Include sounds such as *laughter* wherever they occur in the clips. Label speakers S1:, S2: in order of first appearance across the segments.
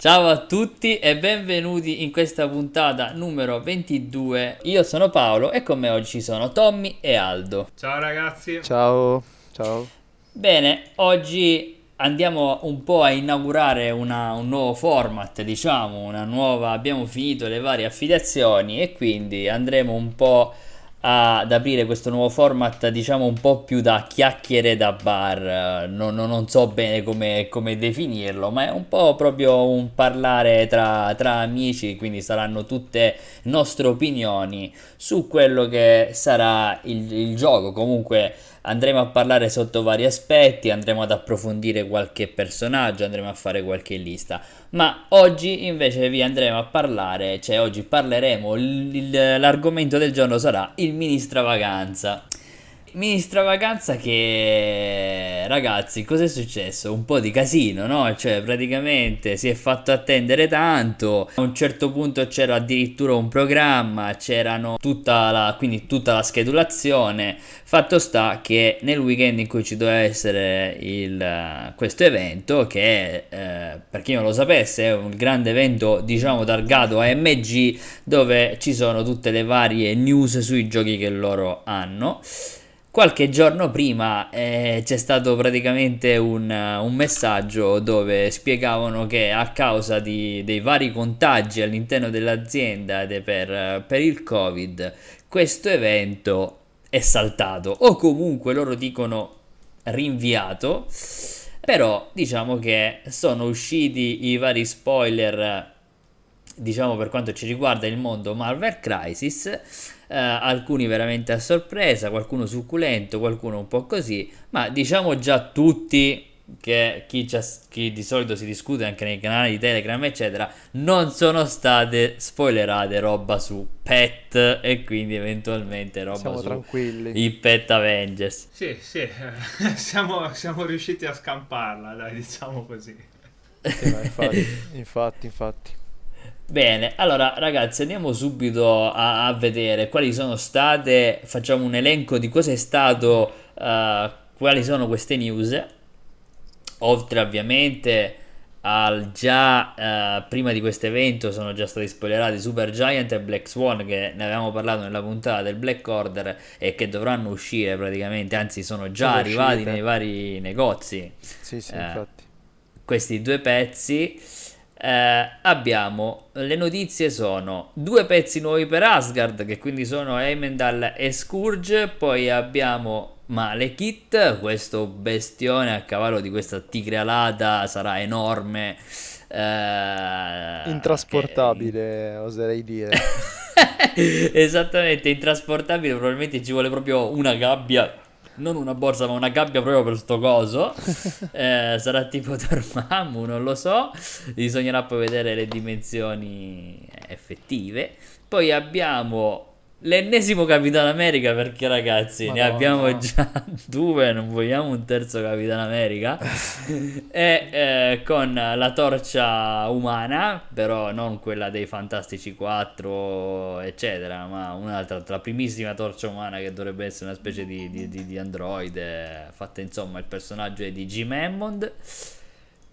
S1: Ciao a tutti e benvenuti in questa puntata numero 22. Io sono Paolo e con me oggi ci sono Tommy e Aldo.
S2: Ciao ragazzi.
S3: Ciao, ciao.
S1: Bene, oggi andiamo un po' a inaugurare una- un nuovo format, diciamo, una nuova... Abbiamo finito le varie affiliazioni e quindi andremo un po' ad aprire questo nuovo format, diciamo un po' più da chiacchiere da bar. Non, non- non so bene come, come definirlo, ma è un po' proprio un parlare tra, tra amici, quindi saranno tutte nostre opinioni su quello che sarà il, il gioco. Comunque andremo a parlare sotto vari aspetti, andremo ad approfondire qualche personaggio, andremo a fare qualche lista. Ma oggi invece vi andremo a parlare, cioè oggi parleremo, l'argomento del giorno sarà il mini stravaganza. Mini stravaganza che ragazzi, cosa è successo? Un po' di casino, no? Cioè, praticamente si è fatto attendere tanto. A un certo punto c'era addirittura un programma, c'erano tutta la, quindi tutta la schedulazione. Fatto sta che nel weekend in cui ci doveva essere il, questo evento, che eh, per chi non lo sapesse è un grande evento, diciamo, targato AMG, dove ci sono tutte le varie news sui giochi che loro hanno. Qualche giorno prima eh, c'è stato praticamente un, un messaggio dove spiegavano che a causa di- dei vari contagi all'interno dell'azienda per, per il Covid, questo evento è saltato o comunque loro dicono rinviato. Però diciamo che sono usciti i vari spoiler diciamo per quanto ci riguarda il mondo Marvel Crisis, eh, alcuni veramente a sorpresa, qualcuno succulento, qualcuno un po' così, ma diciamo già tutti che chi, chi di solito si discute anche nei canali di Telegram eccetera non sono state spoilerate roba su Pet e quindi eventualmente roba
S3: Siamo
S1: su
S3: tranquilli.
S1: i Pet Avengers
S2: Sì, sì, eh, *laughs* siamo, siamo riusciti a scamparla, dai, diciamo così.
S3: Sì, infatti, infatti, infatti.
S1: Bene, allora ragazzi andiamo subito a, a vedere quali sono state, facciamo un elenco di cosa è stato, eh, quali sono queste news, oltre ovviamente al già eh, prima di questo evento sono già stati spoilerati Super Giant e Black Swan che ne avevamo parlato nella puntata del Black Order e che dovranno uscire praticamente, anzi sono già
S3: Sono
S1: arrivati
S3: uscite.
S1: nei vari negozi
S3: Sì, sì, infatti.
S1: questi due pezzi. Eh, abbiamo le notizie sono due pezzi nuovi per Asgard che quindi sono Heimdall e Scourge poi abbiamo Malekith questo bestione a cavallo di questa tigre alata sarà enorme eh,
S3: Intrasportabile, oserei dire.
S1: che- *laughs* esattamente intrasportabile probabilmente ci vuole proprio una gabbia non una borsa ma una gabbia proprio per sto coso *laughs* Eh, sarà tipo Dormammu, non lo so. Bisognerà poi vedere le dimensioni effettive. Poi abbiamo l'ennesimo Capitano America perché ragazzi ne
S3: Madonna.
S1: abbiamo già *laughs* due, non vogliamo un terzo Capitano America. *laughs* e eh, con la torcia umana, però non quella dei Fantastici 4, eccetera, ma un'altra, la primissima torcia umana che dovrebbe essere una specie di, di, di, di androide, fatta insomma il personaggio è di Jim Hammond.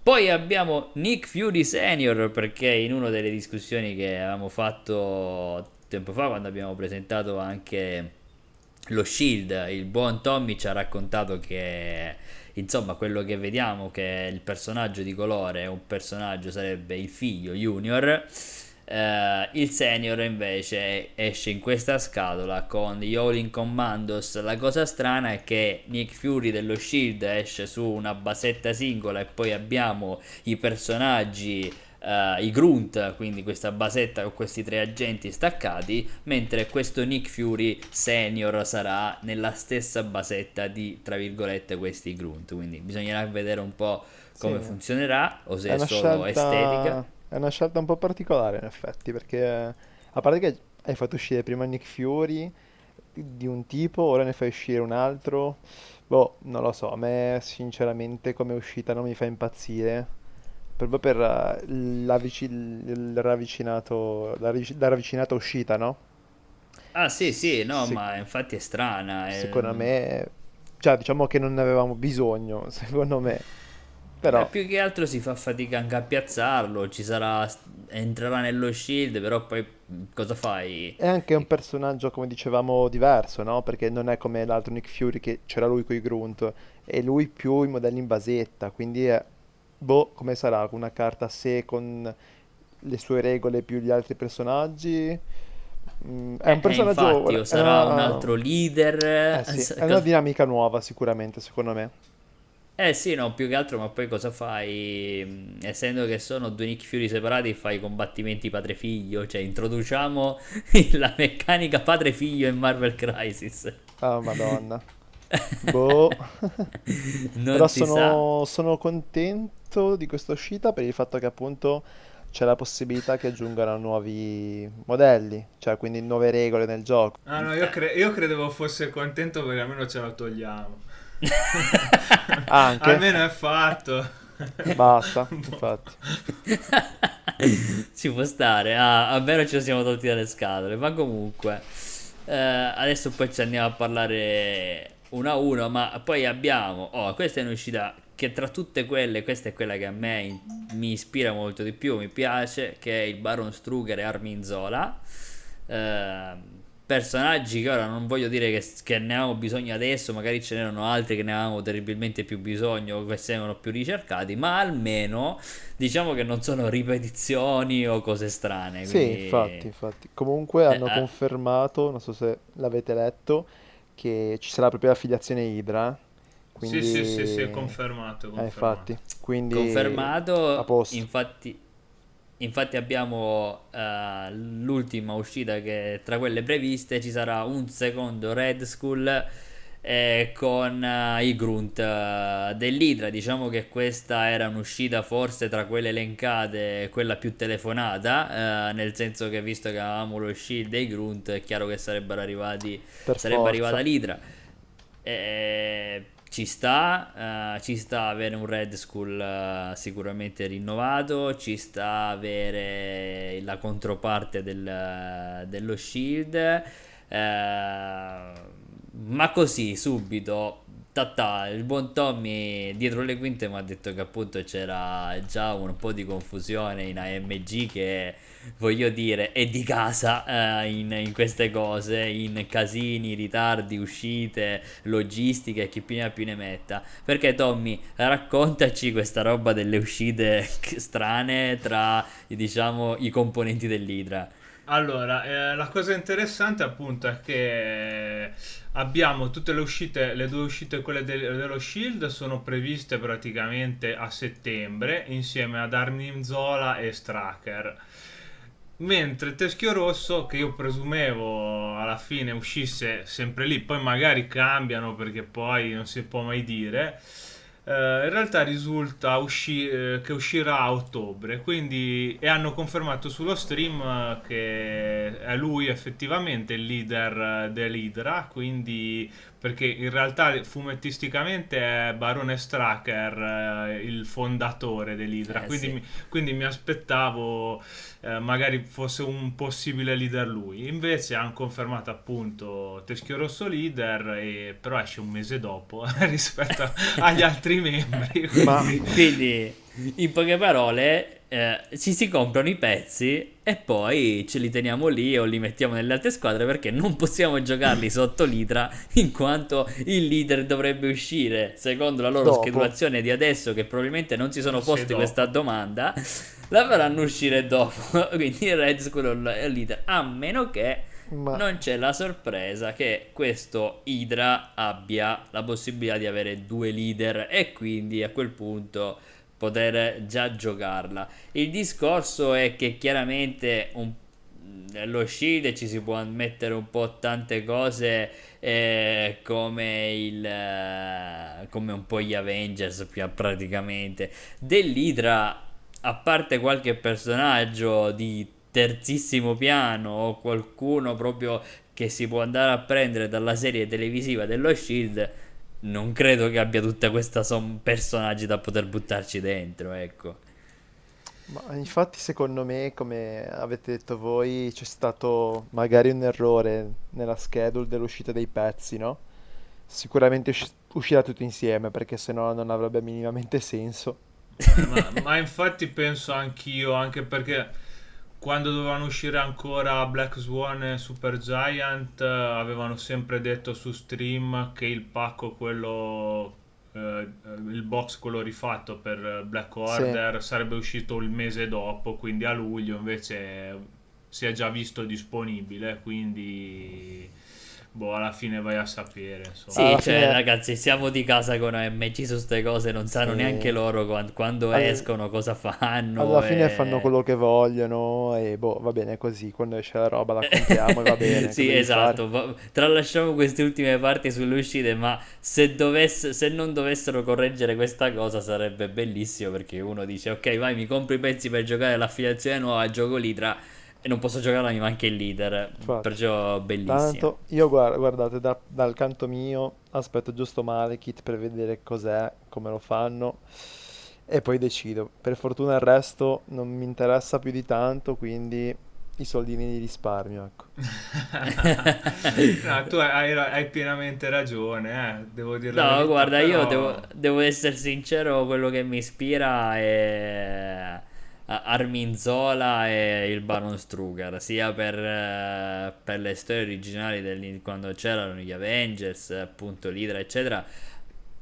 S1: Poi abbiamo Nick Fury Senior perché in una delle discussioni che avevamo fatto tempo fa quando abbiamo presentato anche lo Shield, il buon Tommy ci ha raccontato che insomma quello che vediamo che il personaggio di colore un personaggio sarebbe il figlio Junior. Eh, il senior invece esce in questa scatola con gli All in Commandos. La cosa strana è che Nick Fury dello Shield esce su una basetta singola e poi abbiamo i personaggi eh, i Grunt, quindi questa basetta con questi tre agenti staccati, mentre questo Nick Fury senior sarà nella stessa basetta di, tra virgolette, questi Grunt. Quindi bisognerà vedere un po' come
S3: Sì.
S1: funzionerà o se
S3: È
S1: è, solo estetica.
S3: scelta, è una scelta un po' particolare in effetti, perché a parte che hai fatto uscire prima Nick Fury di un tipo, ora ne fai uscire un altro. Boh, non lo so, a me sinceramente come uscita non mi fa impazzire. Proprio per eh, il ravvicinato, la, ric- la ravvicinata uscita, no?
S1: Ah sì sì, no,
S3: Sì.
S1: ma infatti è strana. è-
S3: Secondo me, cioè diciamo che non ne avevamo bisogno, *laughs* secondo me.
S1: Eh,
S3: Però
S1: più che altro si fa fatica anche a piazzarlo, ci sarà, entrerà nello shield, però poi cosa fai?
S3: è anche un personaggio, come dicevamo, diverso, no? Perché non è come l'altro Nick Fury che c'era lui con i Grunt, e lui più i modelli in basetta, quindi è, boh, come sarà? Una carta a sé con le sue regole più gli altri personaggi? Mm, è
S1: Eh,
S3: un
S1: eh,
S3: personaggio,
S1: infatti, o sarà un
S3: una,
S1: altro leader.
S3: eh
S1: eh,
S3: sì,
S1: s-
S3: è una dinamica nuova sicuramente, secondo me.
S1: Eh sì, no, più che altro, ma poi cosa fai? Mh, Essendo che sono due Nick Fury separati, fai combattimenti padre-figlio, cioè introduciamo *laughs* la meccanica padre-figlio in Marvel Crisis.
S3: Ah, Madonna. *laughs* Boh. *laughs* Però
S1: Non sa.
S3: sono, sono contento di questa uscita per il fatto che appunto c'è la possibilità che aggiungano nuovi modelli, cioè quindi nuove regole nel gioco.
S2: Ah no, io, cre- io credevo fosse contento perché almeno ce la togliamo. *laughs*
S3: Anche,
S2: Almeno è fatto.
S3: basta, infatti.
S1: Ci può stare, ah, almeno ce lo siamo tolti dalle scatole, ma comunque, eh, adesso poi ci andiamo a parlare uno a uno, ma poi abbiamo, oh, questa è un'uscita che tra tutte quelle, questa è quella che a me mi ispira molto di più, mi piace, che è il Baron Struger e Armin Zola. Eh, personaggi che ora non voglio dire che, che ne avevamo bisogno adesso, magari ce n'erano altri che ne avevamo terribilmente più bisogno, che sembrano più ricercati, ma almeno diciamo che non sono ripetizioni o cose strane.
S3: Sì,
S1: Quindi,
S3: infatti, infatti. Comunque
S1: eh,
S3: hanno
S1: eh,
S3: confermato, non so se l'avete letto, che ci sarà proprio l'affiliazione Idra,
S2: Sì, sì, sì, sì, è
S3: quindi...
S2: confermato,
S3: Eh, infatti,
S2: confermato.
S3: quindi a
S1: confermato,
S3: posto.
S1: infatti. Infatti abbiamo eh, l'ultima uscita che tra quelle previste ci sarà un secondo Red Skull eh, con eh, i Grunt eh, dell'Hydra. Diciamo che questa era un'uscita forse tra quelle elencate quella più telefonata, eh, nel senso che visto che avevamo lo Shield e i Grunt è chiaro che sarebbero arrivati,
S3: Per
S1: sarebbe arrivata
S3: forza.
S1: l'Hydra. Eh, ci sta, eh, ci sta avere un Red Skull sicuramente rinnovato, ci sta avere la controparte del- dello Shield, ma così subito, tata, il buon Tommy dietro le quinte mi ha detto che appunto c'era già un po' di confusione in AMG che voglio dire, è di casa eh, in, in queste cose, in casini, ritardi, uscite, logistiche, e chi più ne ha più ne metta. Perché Tommy, raccontaci questa roba delle uscite *laughs* strane tra, diciamo, i componenti dell'Idra.
S2: Allora, eh, la cosa interessante appunto è che abbiamo tutte le uscite, le due uscite, quelle del- dello Shield, sono previste praticamente a settembre insieme ad Arnim Zola e Straker. Mentre Teschio Rosso, che io presumevo alla fine uscisse sempre lì, poi magari cambiano perché poi non si può mai dire. Eh, in realtà risulta usci- eh, che uscirà a ottobre, quindi e hanno confermato sullo stream che è lui effettivamente il leader eh, dell'Hydra, quindi perché in realtà fumettisticamente è Barone Straker eh, il fondatore dell'Hydra,
S1: Eh
S2: quindi
S1: sì.
S2: mi, quindi mi aspettavo eh, magari fosse un possibile leader lui. Invece hanno confermato appunto Teschio Rosso leader, e, però esce un mese dopo *laughs* rispetto *laughs* agli altri membri.
S3: Ma
S2: quindi-
S1: Quindi, in poche parole, eh, ci si comprano i pezzi e poi ce li teniamo lì o li mettiamo nelle altre squadre perché non possiamo giocarli *clears throat* sotto l'Hydra in quanto il leader dovrebbe uscire secondo la loro
S3: dopo,
S1: schedulazione di adesso che probabilmente non si sono posti questa domanda la faranno uscire dopo. *laughs* Quindi il Red Skull è il leader a meno che
S3: ma
S1: non c'è la sorpresa che questo Hydra abbia la possibilità di avere due leader e quindi a quel punto poter già giocarla. Il discorso è che chiaramente un- lo Shield ci si può mettere un po' tante cose eh, come il eh, come un po' gli Avengers più praticamente dell'Hydra a parte qualche personaggio di terzissimo piano o qualcuno proprio che si può andare a prendere dalla serie televisiva dello Shield, non credo che abbia tutta questa son personaggi da poter buttarci dentro, ecco.
S3: Ma infatti secondo me, come avete detto voi, c'è stato magari un errore nella schedule dell'uscita dei pezzi, no? Sicuramente usci- uscirà tutto insieme perché sennò non avrebbe minimamente senso.
S2: Ma, ma infatti penso anch'io, anche perché quando dovevano uscire ancora Black Swan e Super Giant, eh, avevano sempre detto su stream che il pacco, quello, eh, il box, quello rifatto per Black
S3: Sì,
S2: Order, sarebbe uscito il mese dopo, quindi a luglio invece si è già visto disponibile, quindi boh, alla fine vai a sapere, insomma.
S1: Sì,
S3: alla
S1: cioè,
S3: fine,
S1: ragazzi, siamo di casa con OMG su ste cose, non sanno neanche
S3: sì,
S1: loro quan- quando
S3: al-
S1: escono, cosa fanno
S3: alla fine fanno
S1: e...
S3: quello che vogliono e boh, va bene così, quando esce la roba la compriamo e va *laughs* bene,
S1: Sì, esatto. va- Tralasciamo queste ultime parti sulle uscite, ma se dovesse- se non dovessero correggere questa cosa sarebbe bellissimo perché uno dice, ok, vai, mi compro i pezzi per giocare l'affiliazione nuova, gioco l'Hydra e non posso giocarla, mi manca il leader.
S3: Infatti.
S1: Perciò bellissimo.
S3: Tanto io guar- guardate, da- dal canto mio aspetto giusto Malekith per vedere cos'è, come lo fanno e poi decido. Per fortuna il resto non mi interessa più di tanto, quindi i soldini di risparmio, ecco. *laughs*
S2: No, tu hai, hai pienamente ragione, eh, devo dire la
S1: No, guarda, io devo,
S2: però...
S1: devo essere sincero, quello che mi ispira è eh, Armin Zola e il Baron Strugar, sia per, eh, per le storie originali del- quando c'erano gli Avengers, appunto l'Hydra, eccetera,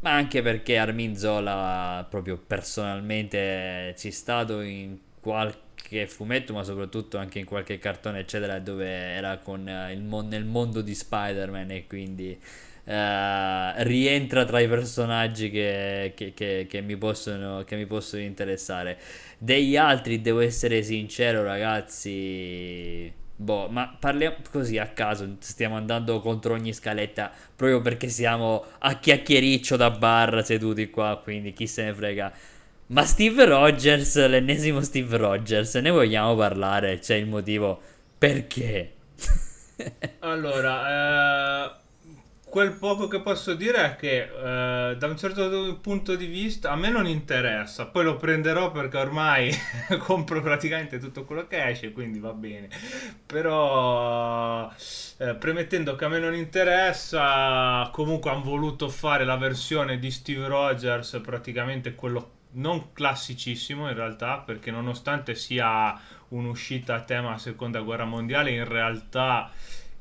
S1: ma anche perché Armin Zola proprio personalmente ci è stato in qualche fumetto, ma soprattutto anche in qualche cartone, eccetera, dove era con eh, il nel mondo di Spider-Man e quindi eh, rientra tra i personaggi che, che- che- che mi possono, che mi possono interessare. Degli altri, devo essere sincero, ragazzi. Boh, ma parliamo così a caso, stiamo andando contro ogni scaletta proprio perché siamo a chiacchiericcio da bar seduti qua, quindi chi se ne frega. Ma Steve Rogers, l'ennesimo Steve Rogers, ne vogliamo parlare? C'è il motivo perché? *laughs*
S2: Allora, eh, quel poco che posso dire è che eh, da un certo punto di vista a me non interessa, poi lo prenderò perché ormai *laughs* compro praticamente tutto quello che esce, quindi va bene. Però eh, premettendo che a me non interessa, comunque hanno voluto fare la versione di Steve Rogers, praticamente quello non classicissimo in realtà, perché nonostante sia un'uscita a tema seconda guerra mondiale, in realtà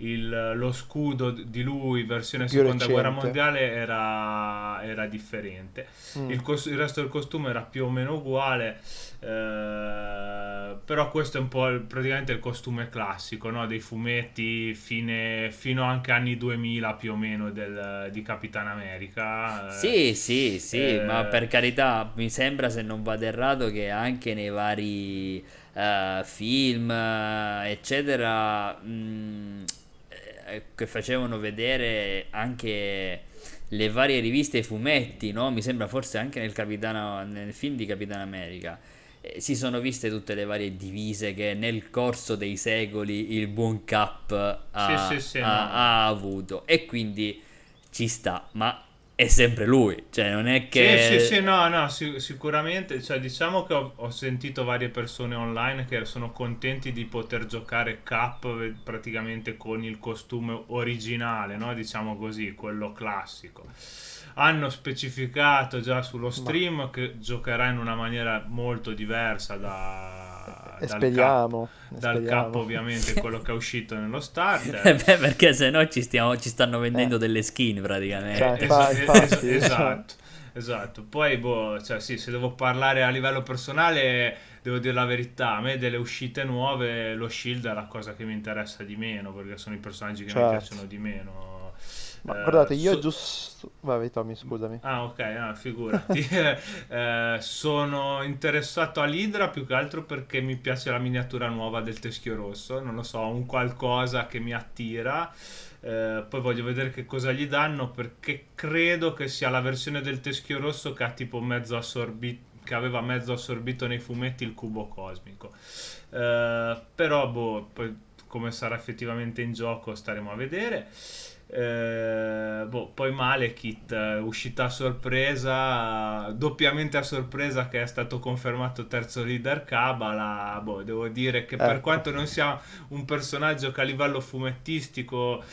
S2: il- lo scudo di lui, versione
S3: più
S2: seconda guerra
S3: recente.
S2: mondiale, era, era differente.
S3: Mm.
S2: Il, cos- il resto del costume era più o meno uguale, eh, però questo è un po' il- praticamente il costume classico, no? Dei fumetti fine- fino anche anni 2000 più o meno del- di Capitan America. eh.
S1: Sì, sì, sì, ma
S2: Eh,
S1: per carità, mi sembra se non vado errato che anche nei vari eh, film, eh, eccetera, mh, eh, che facevano vedere anche le varie riviste e i fumetti, no? Mi sembra forse anche nel Capitano, nel film di Capitan America. eh, Si sono viste tutte le varie divise che nel corso dei secoli il buon Cap
S2: sì,
S1: ha,
S2: sì, sì,
S1: ha-
S2: no.
S1: ha avuto e quindi ci sta, ma è sempre lui, cioè non è
S2: Sì, sì, sì,
S1: che...
S2: no, no, si- sicuramente, cioè, diciamo che ho, ho sentito varie persone online che sono contenti di poter giocare Cap eh, praticamente con il costume originale, no? Diciamo così, quello classico. Hanno specificato già sullo
S3: Ma
S2: stream che giocherà in una maniera molto diversa da-
S3: e
S2: dal
S3: speriamo, e
S2: dal
S3: speriamo.
S2: ovviamente *laughs* quello che è uscito nello
S1: Eh
S2: starter.
S1: beh, perché se no ci stiamo, ci stanno vendendo
S3: Eh,
S1: delle skin
S2: Eh,
S1: praticamente.
S3: cioè,
S2: esa-
S3: infa-
S2: es- es-
S3: infatti, cioè,
S2: esatto, esatto. Poi, boh, cioè, sì, se devo parlare a livello personale, devo dire la verità. A me delle uscite nuove, lo Shield è la cosa che mi interessa di meno, perché sono i personaggi che mi
S3: certo.
S2: piacciono di meno.
S3: Ma
S2: Eh,
S3: guardate, io
S2: so-
S3: giusto... Vai, Tommy, scusami.
S2: Ah, ok, ah, figurati. *laughs* Eh, sono interessato all'Idra più che altro perché mi piace la miniatura nuova del teschio rosso. Non lo so, un qualcosa che mi attira. Eh, poi voglio vedere che cosa gli danno perché credo che sia la versione del teschio rosso che ha tipo mezzo assorbito che aveva mezzo assorbito nei fumetti il cubo cosmico. Eh, però, boh, poi come sarà effettivamente in gioco staremo a vedere. Eh, boh, poi Malekith, eh, uscita a sorpresa, doppiamente a sorpresa che è stato confermato terzo leader Kabbalah. Boh, devo dire che per
S3: Ecco,
S2: quanto non sia un personaggio che a livello fumettistico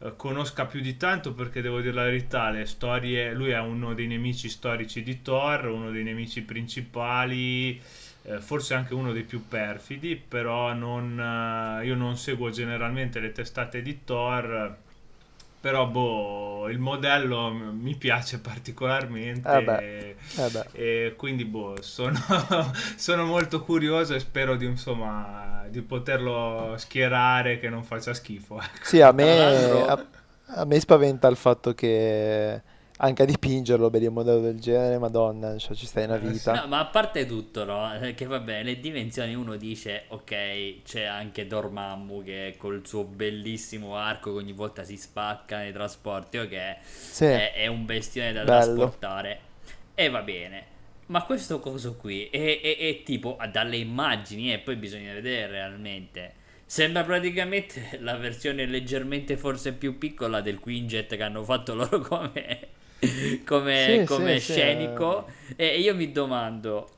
S2: eh, conosca più di tanto perché devo dire la verità, le storie, lui è uno dei nemici storici di Thor, uno dei nemici principali, eh, forse anche uno dei più perfidi, però non, eh, io non seguo generalmente le testate di Thor però boh, il modello mi piace particolarmente
S3: eh beh, eh beh.
S2: e quindi boh, sono, *laughs* sono, molto curioso e spero di, insomma, di poterlo schierare che non faccia schifo. Ecco.
S3: Sì, a me, a, a me spaventa il fatto che anche a dipingerlo vedi un modello del genere, madonna, cioè, ci stai una eh, vita.
S1: No, ma a parte tutto, no? Che vabbè, le dimensioni uno dice, ok, c'è anche Dormammu che col suo bellissimo arco che ogni volta si spacca nei trasporti, ok, sì. è, è, un bestione da Bello. trasportare. E va bene. Ma questo coso qui è, è, è tipo dalle immagini e poi bisogna vedere realmente. Sembra praticamente *laughs* la versione leggermente forse più piccola del Quinjet che hanno fatto loro come *laughs* come, sì, come sì, scenico. Sì. E io mi domando,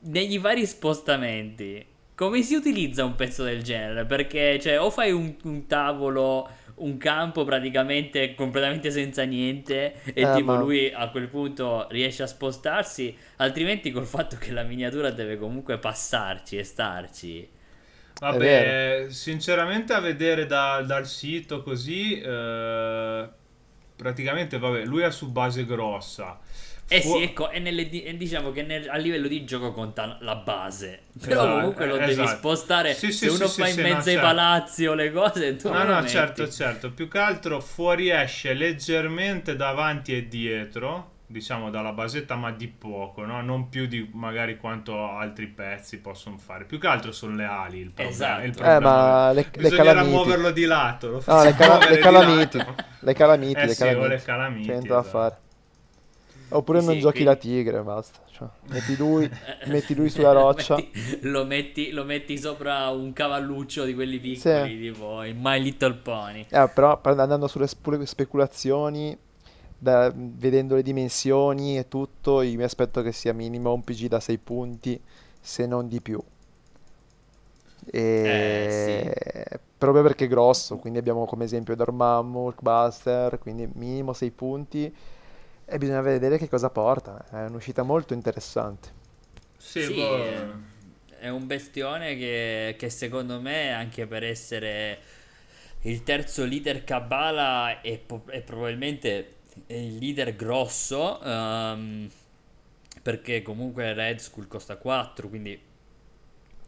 S1: negli vari spostamenti, come si utilizza un pezzo del genere? Perché, cioè, o fai un, un tavolo un campo praticamente completamente senza niente e eh, tipo ma... lui a quel punto riesce a spostarsi altrimenti col fatto che la miniatura deve comunque passarci e starci
S2: vabbè sinceramente a vedere da, dal sito così eh, praticamente, vabbè, lui è su base grossa.
S1: Eh Fu- sì, ecco, e diciamo che nel, a livello di gioco conta la base. Però esatto, comunque lo esatto. devi spostare. Sì, sì, se uno sì, fa in mezzo ai certo. palazzi o le cose, tu
S2: No, no, metti. certo, certo. Più che altro fuoriesce leggermente davanti e dietro diciamo dalla basetta ma di poco no? non più di magari quanto altri pezzi possono fare più che altro sono le ali il problema, esatto. il problema.
S3: Eh, ma le,
S2: bisognerà le muoverlo di lato lo
S3: no, le, cala- le calamiti le calamiti
S2: eh
S3: le
S2: sì,
S3: calamiti,
S2: le calamiti
S3: esatto. da fare oppure sì, non giochi quindi... la tigre basta cioè, metti, lui, *laughs* metti lui sulla roccia
S1: lo, metti, lo, metti, sopra un cavalluccio di quelli piccoli sì. tipo il My Little Pony
S3: eh, però andando sulle speculazioni da, vedendo le dimensioni e tutto, io mi aspetto che sia minimo un PG da 6 punti, se non di più. E... Eh, sì. Proprio perché è grosso, quindi abbiamo come esempio Dormammu, Hulkbuster, quindi minimo 6 punti e bisogna vedere che cosa porta. È un'uscita molto interessante.
S1: Sì, sì boh. è un bestione che, che secondo me, anche per essere il terzo leader Kabbalah, è, è probabilmente il leader grosso um, perché comunque Red Skull costa 4 quindi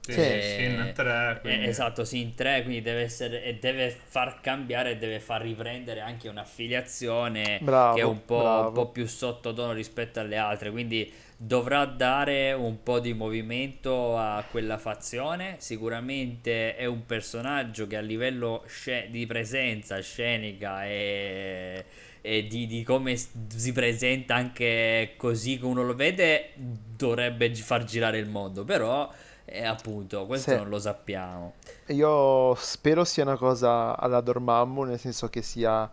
S2: sì, eh, in 3
S1: quindi... eh, esatto sì in 3 quindi deve essere e deve far cambiare e deve far riprendere anche un'affiliazione bravo, che è un po', un po' più sottotono rispetto alle altre quindi dovrà dare un po' di movimento a quella fazione. Sicuramente è un personaggio che a livello sc- di presenza scenica è e di, di, come si presenta anche così che uno lo vede dovrebbe far girare il mondo però eh, appunto questo sì. non lo sappiamo
S3: io spero sia una cosa alla Dormammu nel senso che sia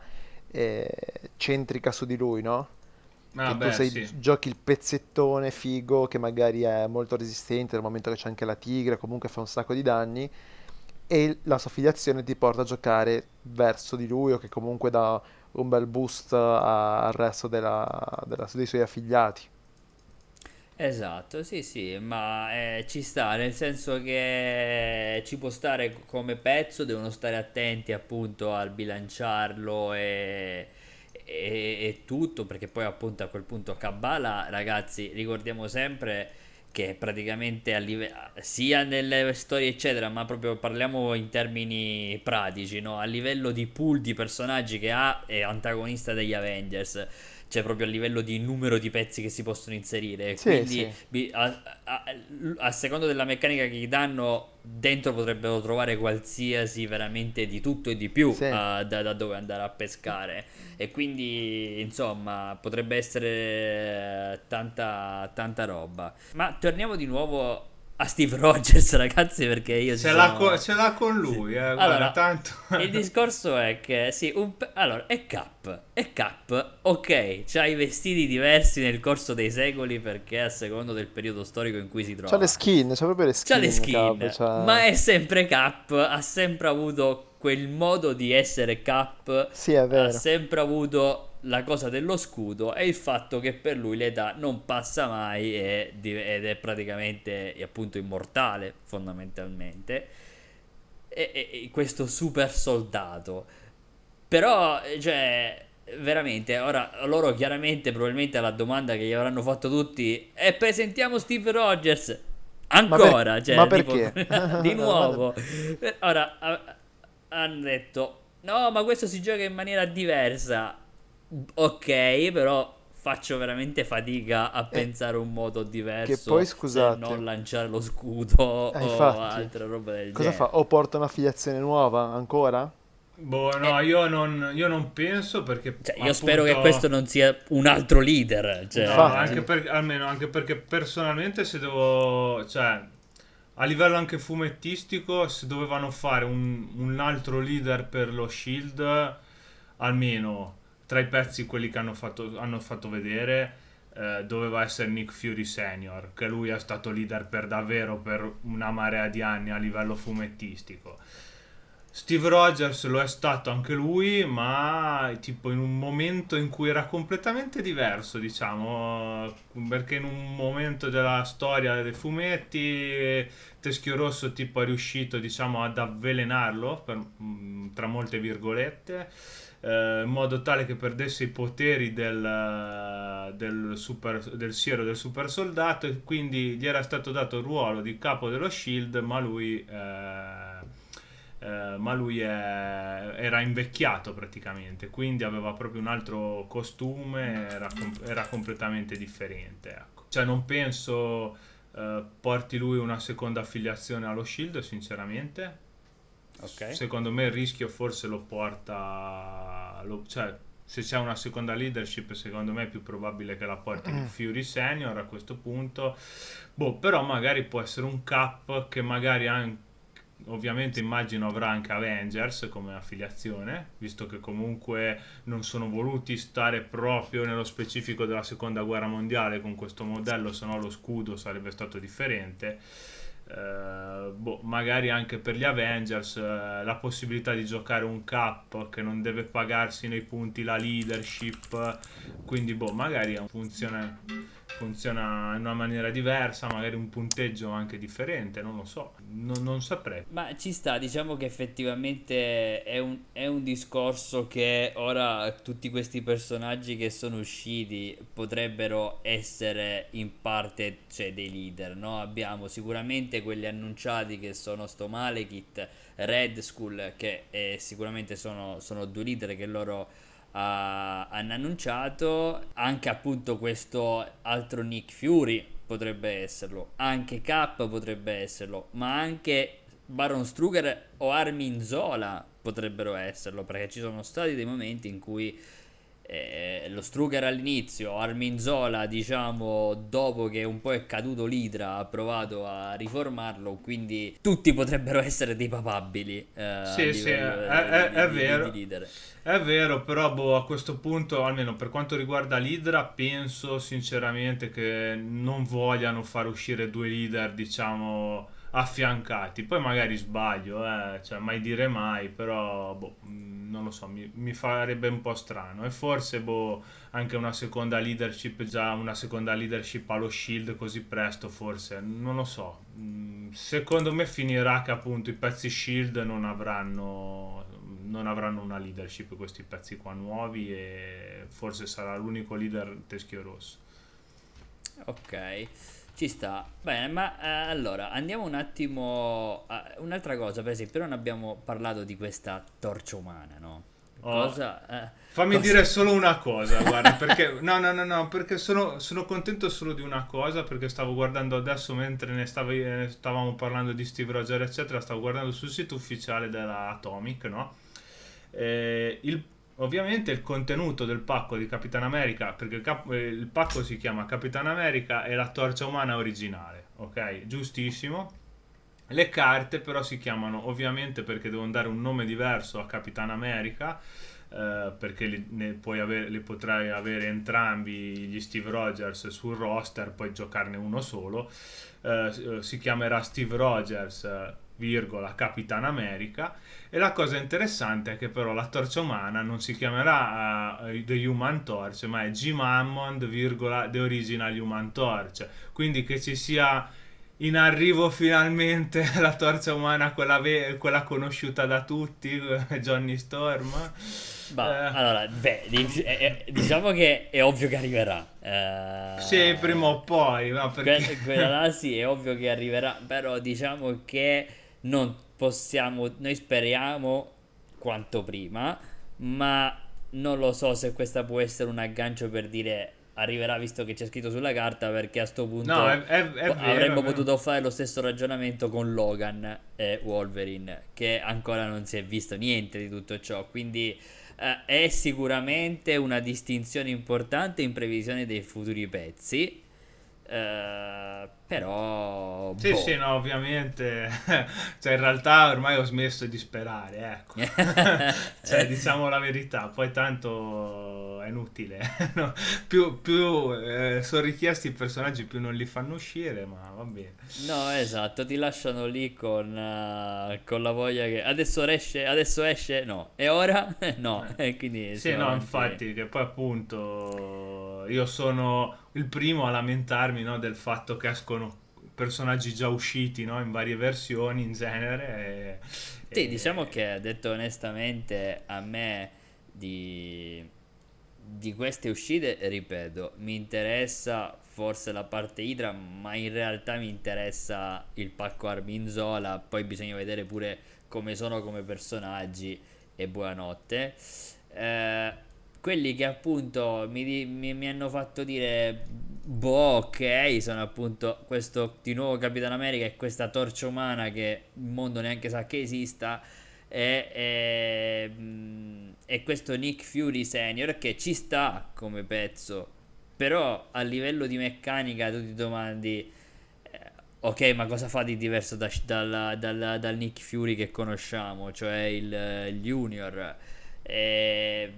S3: eh, centrica su di lui no? Ah, che beh, tu sei, sì. giochi il pezzettone figo che magari è molto resistente nel momento che c'è anche la tigre comunque fa un sacco di danni e la sua filiazione ti porta a giocare verso di lui o che comunque dà un bel boost al resto della, della, dei suoi affiliati.
S1: Esatto, sì, sì, ma eh, ci sta, nel senso che ci può stare come pezzo, devono stare attenti appunto al bilanciarlo e, e, e tutto, perché poi appunto a quel punto Kabbalah, ragazzi, ricordiamo sempre che praticamente live- sia nelle storie eccetera ma proprio parliamo in termini pratici no? a livello di pool di personaggi che ha è antagonista degli Avengers cioè proprio a livello di numero di pezzi che si possono inserire. Sì, Quindi sì. A, a, a, secondo della meccanica che gli danno, dentro potrebbero trovare qualsiasi veramente di tutto e di più sì. uh, da, da, dove andare a pescare. E quindi insomma potrebbe essere tanta, tanta roba. Ma torniamo di nuovo a Steve Rogers, *laughs* ragazzi, perché io
S2: ce,
S1: sono...
S2: l'ha con, *laughs* ce l'ha con lui. Sì. Eh, guarda,
S1: allora,
S2: tanto...
S1: il discorso è che sì, un... allora è Cap, è Cap, ok, c'ha i vestiti diversi nel corso dei secoli perché a secondo del periodo storico in cui si trova.
S3: C'ha le skin, c'ha proprio le skin.
S1: C'ha le skin,
S3: Cap, c'ha...
S1: ma è sempre Cap, ha sempre avuto quel modo di essere Cap,
S3: sì, è vero.
S1: ha sempre avuto la cosa dello scudo e il fatto che per lui l'età non passa mai ed è praticamente appunto immortale fondamentalmente. E, e, questo super soldato. Però cioè veramente ora loro chiaramente probabilmente la domanda che gli avranno fatto tutti è presentiamo Steve Rogers? Ancora
S3: ma per,
S1: cioè,
S3: ma
S1: tipo,
S3: perché? *laughs*
S1: di *laughs* nuovo. Ora hanno detto no ma questo si gioca in maniera diversa ok, però faccio veramente fatica a eh, pensare un modo diverso
S3: che poi scusate
S1: non lanciare lo scudo
S3: eh,
S1: o altre robe del
S3: cosa
S1: genere.
S3: fa? o porta un'affiliazione nuova ancora?
S2: Boh, no, eh. io, non, io, non, penso perché.
S1: Cioè, io spero che questo non sia un altro leader. Cioè.
S2: No, anche per, almeno anche perché personalmente se devo. Cioè, a livello anche fumettistico, se dovevano fare un, un altro leader per lo Shield, almeno tra i pezzi quelli che hanno fatto, hanno fatto vedere eh, doveva essere Nick Fury Senior, che lui è stato leader per davvero per una marea di anni a livello fumettistico. Steve Rogers lo è stato anche lui, ma tipo in un momento in cui era completamente diverso, diciamo, perché in un momento della storia dei fumetti Teschio Rosso tipo è riuscito, diciamo, ad avvelenarlo per, mm, tra molte virgolette eh, in modo tale che perdesse i poteri del, del, super, del siero del super soldato e quindi gli era stato dato il ruolo di capo dello shield ma lui, eh, eh, ma lui è, era invecchiato praticamente quindi aveva proprio un altro costume era, era completamente differente ecco. cioè non penso eh, porti lui una seconda affiliazione allo shield sinceramente
S1: Okay.
S2: Secondo me il rischio forse lo porta, lo, cioè se c'è una seconda leadership secondo me è più probabile che la porti mm. Fury Senior a questo punto. Boh, però magari può essere un cap che magari anche ovviamente immagino avrà anche Avengers come affiliazione, visto che comunque non sono voluti stare proprio nello specifico della seconda guerra mondiale con questo modello, se no lo scudo sarebbe stato differente. Uh, boh, magari anche per gli Avengers uh, la possibilità di giocare un cap che non deve pagarsi nei punti la leadership quindi boh magari funziona funziona in una maniera diversa, magari un punteggio anche differente, non lo so, non, non saprei.
S1: Ma ci sta, diciamo che effettivamente è un, è un, discorso che ora tutti questi personaggi che sono usciti potrebbero essere in parte cioè, dei leader, no? Abbiamo sicuramente quelli annunciati che sono sto Malekith, Red Skull, che eh, sicuramente sono, sono due leader che loro ha, hanno annunciato. Anche appunto questo altro Nick Fury potrebbe esserlo. Anche Cap potrebbe esserlo. Ma anche Baron Struger o Armin Zola potrebbero esserlo perché ci sono stati dei momenti in cui eh, lo Struger all'inizio, Armin Zola diciamo dopo che un po' è caduto l'Idra ha provato a riformarlo, quindi tutti potrebbero *laughs* essere dei papabili.
S2: Eh, sì, sì, è, è, di, è di, vero. Di è vero, però boh, a questo punto, almeno per quanto riguarda l'Idra, penso sinceramente che non vogliano far uscire due leader, diciamo affiancati. Poi magari sbaglio, eh, cioè mai dire mai, però boh, non lo so, mi, mi, farebbe un po' strano. E forse boh, anche una seconda leadership, già una seconda leadership allo shield così presto, forse, non lo so. Mm, secondo me finirà che appunto i pezzi shield non avranno, non avranno una leadership questi pezzi qua nuovi e forse sarà l'unico leader teschio rosso.
S1: Ok. Ci sta. Bene, ma eh, allora andiamo un attimo a un'altra cosa, per esempio, non abbiamo parlato di questa torcia umana, no?
S2: Oh, cosa, eh, fammi cosa... dire solo una cosa, guarda, perché no, no, no, no, perché sono, sono, contento solo di una cosa, perché stavo guardando adesso mentre ne, stavi, ne stavamo parlando di Steve Roger, eccetera, stavo guardando sul sito ufficiale della Atomic, no? Eh, il Ovviamente il contenuto del pacco di Capitan America, perché il, cap- il, pacco si chiama Capitan America e la torcia umana originale, ok? Giustissimo. Le carte però si chiamano ovviamente perché devono dare un nome diverso a Capitan America. Uh, perché li, avere, li, potrai avere entrambi gli Steve Rogers sul roster, poi giocarne uno solo. Uh, si chiamerà Steve Rogers, virgola, Capitan America. E la cosa interessante è che però la torcia umana non si chiamerà uh, The Human Torch, ma è Jim Hammond, virgola, The Original Human Torch. Quindi che ci sia in arrivo finalmente *laughs* la torcia umana, quella, ve- quella conosciuta da tutti, *laughs* Johnny Storm.
S1: Bah, eh. Allora, beh, diciamo che è ovvio che arriverà.
S2: Eh, sì, prima o poi. No,
S1: perché... quella là *laughs* sì, è ovvio che arriverà, però diciamo che non possiamo, noi speriamo quanto prima, ma non lo so se questa può essere un aggancio per dire arriverà visto che c'è scritto sulla carta perché a questo punto
S2: no, è, è, è
S1: avremmo vero, potuto fare lo stesso ragionamento con Logan e Wolverine che ancora non si è visto niente di tutto ciò. Quindi eh, è sicuramente una distinzione importante in previsione dei futuri pezzi eh, però
S2: sì
S1: boh.
S2: sì no ovviamente *laughs* cioè in realtà ormai ho smesso di sperare ecco *laughs* cioè diciamo la verità poi tanto è inutile *laughs* no? più, più eh, sono richiesti i personaggi più non li fanno uscire ma va bene
S1: no esatto ti lasciano lì con, uh, con la voglia che adesso esce adesso esce no e ora no
S2: eh. e quindi sì no infatti che poi appunto io sono il primo a lamentarmi no, del fatto che escono personaggi già usciti no, in varie versioni in genere. E,
S1: sì, e... diciamo che detto onestamente a me di, di queste uscite, ripeto, mi interessa forse la parte Idra, ma in realtà mi interessa il pacco Arminzola, poi bisogna vedere pure come sono come personaggi e buonanotte. Eh, quelli che appunto mi, mi, mi, hanno fatto dire boh ok sono appunto questo di nuovo Capitano America e questa torcia umana che il mondo neanche sa che esista e, e, e questo Nick Fury senior che ci sta come pezzo. Però a livello di meccanica tu ti domandi eh, ok ma cosa fa di diverso da, dal, dal, dal, Nick Fury che conosciamo cioè il, il junior? E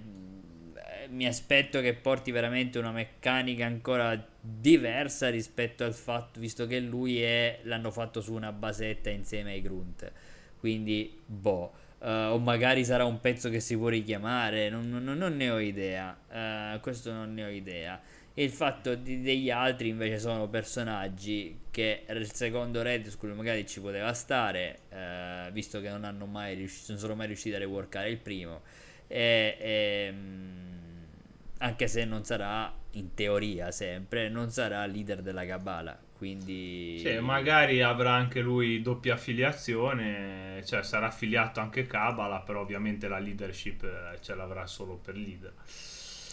S1: mi aspetto che porti veramente una meccanica ancora diversa rispetto al fatto, visto che lui è, l'hanno fatto su una basetta insieme ai Grunt. Quindi, boh. Uh, o magari sarà un pezzo che si può richiamare, non, non, non ne ho idea. Uh, questo non ne ho idea. Il fatto di, degli altri invece sono personaggi che il secondo Red Skull magari ci poteva stare, uh, visto che non hanno mai riuscito, non sono mai riusciti a reworkare il primo. E, e um, anche se non sarà in teoria sempre non sarà leader della Kabbalah quindi
S2: sì, magari avrà anche lui doppia affiliazione cioè sarà affiliato anche Kabbalah però ovviamente la leadership eh, ce l'avrà solo per leader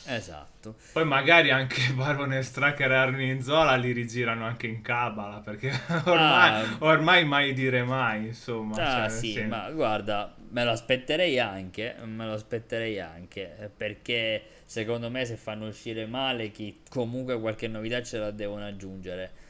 S1: Esatto.
S2: Poi magari anche *laughs* Barone Stracker e Armin Zola li rigirano anche in Kabbalah perché *laughs* ormai, ah, ormai mai dire mai, insomma.
S1: Ah, cioè, sì, ma guarda, me lo aspetterei anche, me lo aspetterei anche perché secondo me se fanno uscire male chi comunque qualche novità ce la devono aggiungere.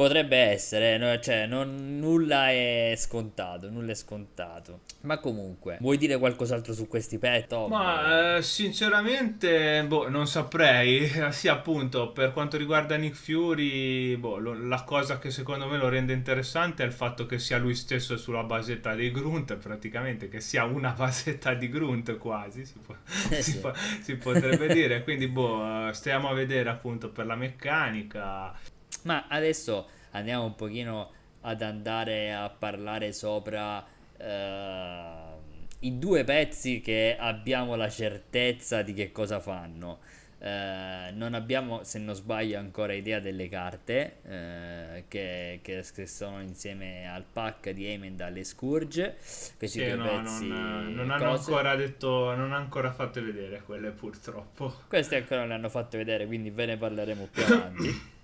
S1: Potrebbe essere, cioè non, nulla è scontato, nulla è scontato. Ma comunque, vuoi dire qualcos'altro su questi pet?
S2: Ma eh, sinceramente, boh, non saprei. *laughs* Sì, appunto, per quanto riguarda Nick Fury, boh, lo, la cosa che secondo me lo rende interessante è il fatto che sia lui stesso sulla basetta dei Grunt, praticamente, che sia una *laughs* basetta di Grunt quasi, si, può, eh *laughs* si, sì. può, si potrebbe dire. Quindi, boh, eh, stiamo a vedere appunto per la meccanica.
S1: Ma adesso andiamo un pochino ad andare a parlare sopra uh, i due pezzi che abbiamo la certezza di che cosa fanno. Uh, non abbiamo, se non sbaglio, ancora idea delle carte uh, che, che, che, sono insieme al pack di Emendal e Scourge.
S2: Questi sì, due no, pezzi. Non, non hanno ancora detto, non hanno ancora fatto vedere quelle purtroppo.
S1: Queste ancora non le hanno fatte vedere, quindi ve ne parleremo più avanti. *coughs*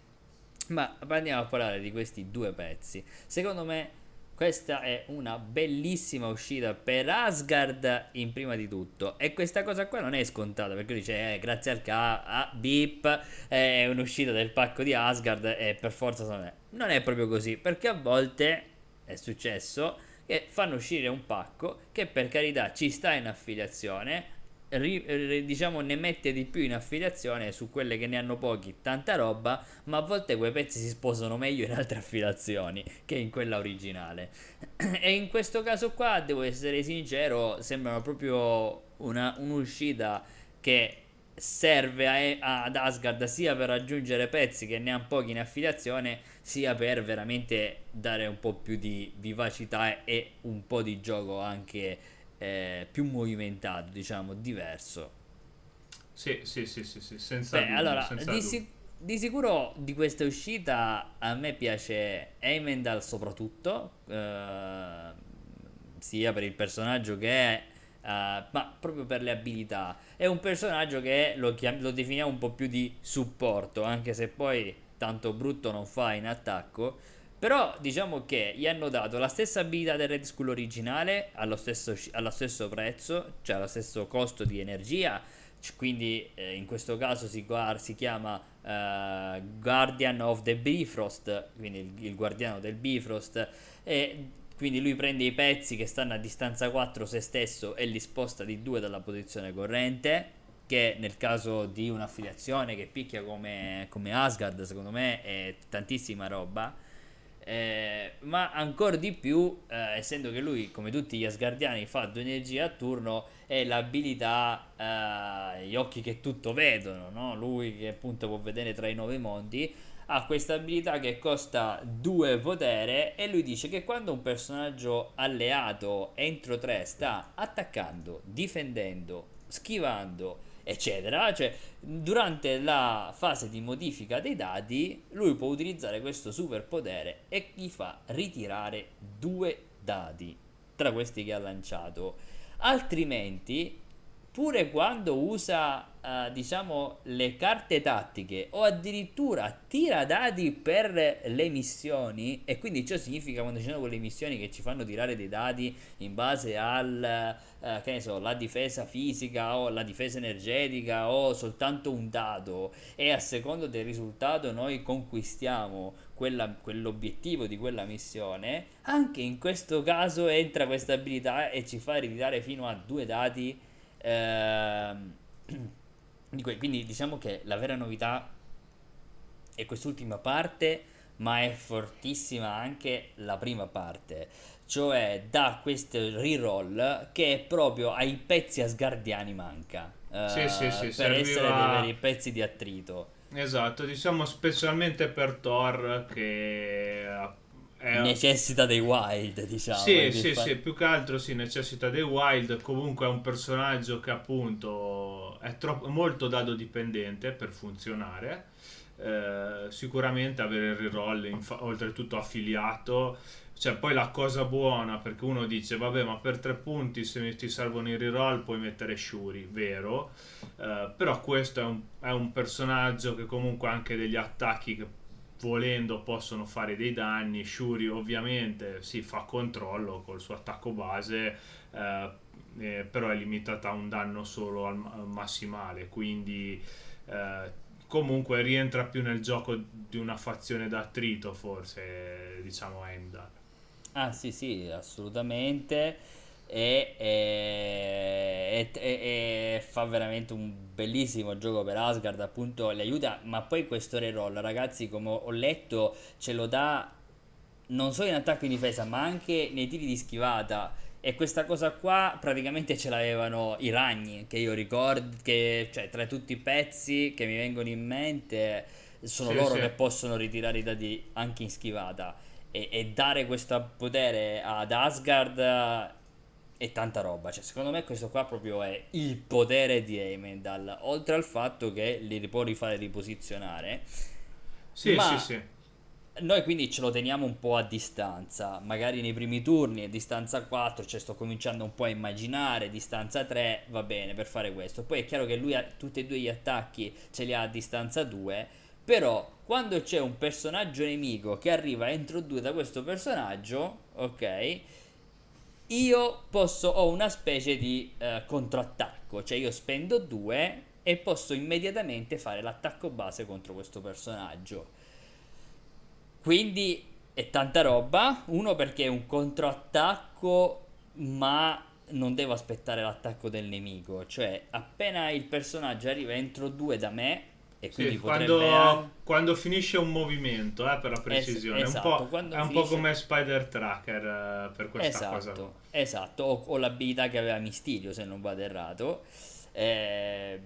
S1: Ma andiamo a parlare di questi due pezzi. Secondo me questa è una bellissima uscita per Asgard in prima di tutto. E questa cosa qua non è scontata perché dice eh, grazie al K, a Beep è un'uscita del pacco di Asgard e per forza sono... non è proprio così, perché a volte è successo che fanno uscire un pacco che per carità ci sta in affiliazione, diciamo ne mette di più in affiliazione su quelle che ne hanno pochi, tanta roba, ma a volte quei pezzi si sposano meglio in altre affiliazioni che in quella originale. *clears throat* e in questo caso qua, devo essere sincero, sembrano proprio una, un'uscita che serve a, ad Asgard sia per raggiungere pezzi che ne ha pochi in affiliazione, sia per veramente dare un po' più di vivacità e un po' di gioco anche eh, più movimentato, diciamo, diverso.
S2: Sì, sì, sì, sì, sì senza
S1: Beh,
S2: dubbio,
S1: allora,
S2: senza
S1: di, si- di sicuro di questa uscita a me piace Heimendal soprattutto, eh, sia per il personaggio che è, eh, ma proprio per le abilità. È un personaggio che lo, chiam- lo definiamo un po' più di supporto, anche se poi tanto brutto non fa in attacco. Però diciamo che gli hanno dato la stessa abilità del Red Skull originale allo stesso, allo stesso prezzo, cioè allo stesso costo di energia. Quindi eh, in questo caso si, guar- si chiama eh, Guardian of the Bifrost, quindi il, il guardiano del Bifrost. E quindi lui prende i pezzi che stanno a distanza 4 se stesso e li sposta di 2 dalla posizione corrente. Che nel caso di un'affiliazione che picchia come, come Asgard, secondo me è tantissima roba. Eh, ma ancora di più, eh, essendo che lui, come tutti gli Asgardiani, fa due energie a turno, è l'abilità, eh, gli occhi che tutto vedono, no? Lui che appunto può vedere tra i nove mondi, ha questa abilità che costa due potere e lui dice che quando un personaggio alleato entro 3 sta attaccando, difendendo, schivando, eccetera, cioè durante la fase di modifica dei dati lui può utilizzare questo superpotere e gli fa ritirare due dadi tra questi che ha lanciato. Altrimenti, pure quando usa eh, diciamo le carte tattiche o addirittura tira dadi per le missioni e quindi ciò significa quando ci sono quelle missioni che ci fanno tirare dei dadi in base al eh, che ne so, la difesa fisica o la difesa energetica o soltanto un dado. E a seconda del risultato noi conquistiamo quella- quell'obiettivo di quella missione anche in questo caso entra questa abilità e ci fa ritirare fino a due dati ehm, *clears throat* quindi diciamo che la vera novità è quest'ultima parte, ma è fortissima anche la prima parte, cioè da questo reroll che proprio ai pezzi asgardiani manca. eh,
S2: Sì, sì, sì,
S1: per
S2: serviva-
S1: essere dei veri pezzi di attrito.
S2: Esatto, diciamo specialmente per Thor che è...
S1: Necessita dei wild, diciamo.
S2: Sì, sì,
S1: fa-
S2: sì, più che altro si necessita dei wild, comunque è un personaggio che appunto è troppo, molto dado dipendente per funzionare. Eh, sicuramente avere il reroll, infa- oltretutto affiliato, cioè poi la cosa buona perché uno dice vabbè ma per tre punti se ti servono i reroll puoi mettere Shuri, vero, Eh, però questo è un, è un personaggio che comunque ha anche degli attacchi che volendo possono fare dei danni. Shuri ovviamente si fa controllo col suo attacco base, eh, eh, però è limitata a un danno solo al, al massimale, quindi eh, comunque rientra più nel gioco di una fazione d'attrito forse, diciamo Heimdall.
S1: Ah sì sì, assolutamente. E, e- e- e- fa veramente un bellissimo gioco per Asgard, appunto le aiuta, ma poi questo reroll, ragazzi, come ho letto, ce lo dà non solo in attacco e in difesa, ma anche nei tiri di schivata. E questa cosa qua praticamente ce l'avevano i ragni, che io ricordo, che cioè tra tutti i pezzi che mi vengono in mente, sono
S2: Sì,
S1: loro
S2: sì.
S1: che possono ritirare i dadi anche in schivata. E, e dare questo potere ad Asgard è tanta roba. Cioè, secondo me questo qua proprio è il potere di Heimdall. Oltre al fatto che li può rifare riposizionare.
S2: Sì,
S1: Ma-
S2: sì, sì.
S1: Noi quindi ce lo teniamo un po' a distanza, magari nei primi turni a distanza 4, cioè sto cominciando un po' a immaginare, distanza 3 va bene per fare questo. Poi è chiaro che lui ha tutti e due gli attacchi, ce li ha a distanza 2, però quando c'è un personaggio nemico che arriva entro 2 da questo personaggio, ok, io posso, ho una specie di eh, controattacco, cioè io spendo 2 e posso immediatamente fare l'attacco base contro questo personaggio. Quindi è tanta roba. Uno perché è un controattacco, ma non devo aspettare l'attacco del nemico. Cioè, appena il personaggio arriva entro due da me, e quindi
S2: Sì,
S1: potrebbe
S2: quando,
S1: an-
S2: quando finisce un movimento, eh, per la
S1: Es-
S2: precisione,
S1: esatto,
S2: è un po', è un po' come Spider Tracker eh, per questa cosa.
S1: Esatto, esatto. O, o l'abilità che aveva Mysterio, se non vado errato. Ehm,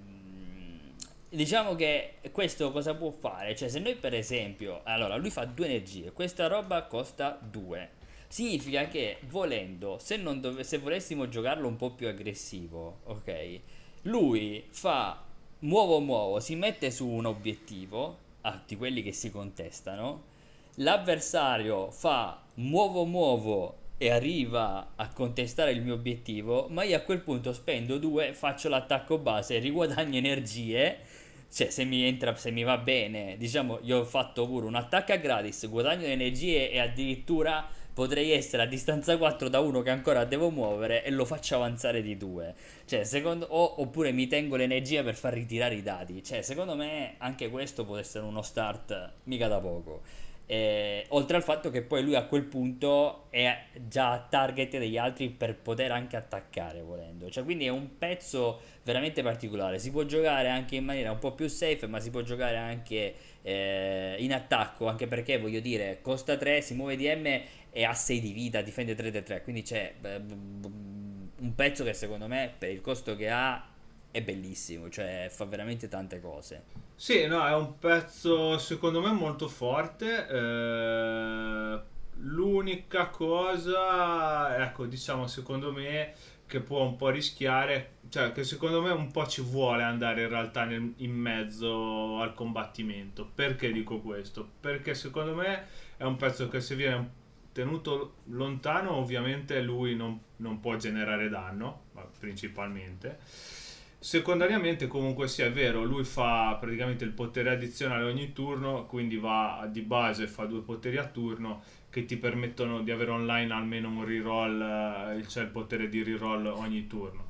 S1: diciamo che questo cosa può fare? Cioè, se noi per esempio, allora lui fa due energie, questa roba costa due. Significa che volendo, se, non dove- se volessimo giocarlo un po' più aggressivo, ok? Lui fa muovo muovo, si mette su un obiettivo, ah, di quelli che si contestano, l'avversario fa muovo muovo e arriva a contestare il mio obiettivo, ma io a quel punto spendo due, faccio l'attacco base, riguadagno energie. Cioè, se mi entra, se mi va bene, diciamo, io ho fatto pure un attacco a gratis, guadagno energie e addirittura potrei essere a distanza 4 da uno che ancora devo muovere e lo faccio avanzare di 2. Cioè, secondo o, oppure mi tengo l'energia per far ritirare i dati. Cioè, secondo me anche questo può essere uno start mica da poco. Eh, oltre al fatto che poi lui a quel punto è già a target degli altri per poter anche attaccare volendo. Cioè, quindi è un pezzo veramente particolare. Si può giocare anche in maniera un po' più safe, ma si può giocare anche eh, in attacco. Anche perché voglio dire, costa 3, si muove DM e ha 6 di vita, difende 3 da 3. Quindi c'è un pezzo che secondo me, per il costo che ha, è bellissimo. Cioè, fa veramente tante cose.
S2: Sì, no, è un pezzo secondo me molto forte. eh, l'unica cosa, ecco, diciamo, secondo me che può un po' rischiare, cioè che secondo me un po' ci vuole andare in realtà nel- in mezzo al combattimento. Perché dico questo? Perché secondo me è un pezzo che se viene tenuto lontano, ovviamente lui non, non può generare danno, principalmente. Secondariamente comunque sia è vero, lui fa praticamente il potere addizionale ogni turno, quindi va di base, fa due poteri a turno che ti permettono di avere online almeno un reroll, eh, cioè il potere di reroll ogni turno,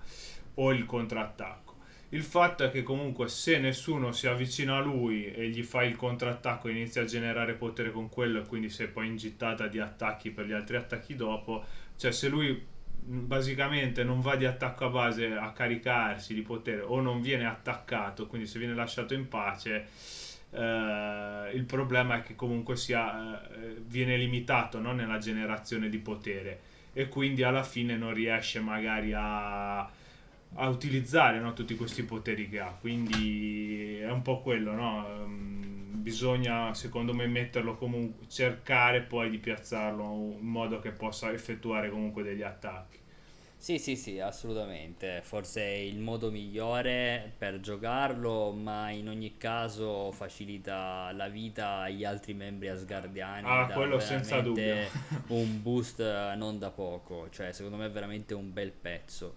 S2: o il contrattacco. Il fatto è che comunque se nessuno si avvicina a lui e gli fa il contrattacco e inizia a generare potere con quello e quindi sei poi in gittata di attacchi per gli altri attacchi dopo, cioè se lui basicamente non va di attacco a base a caricarsi di potere o non viene attaccato, quindi se viene lasciato in pace, eh, il problema è che comunque sia, eh, viene limitato no, nella generazione di potere. E quindi alla fine non riesce magari a a utilizzare no, tutti questi poteri che ha. Quindi è un po' quello, no? Ehm, bisogna secondo me metterlo comunque, cercare poi di piazzarlo in modo che possa effettuare comunque degli attacchi.
S1: Sì, sì, sì, assolutamente. Forse è il modo migliore per giocarlo, ma in ogni caso facilita la vita agli altri membri asgardiani.
S2: Ah, quello senza
S1: veramente un boost eh, non da poco. Cioè, secondo me è veramente un bel pezzo.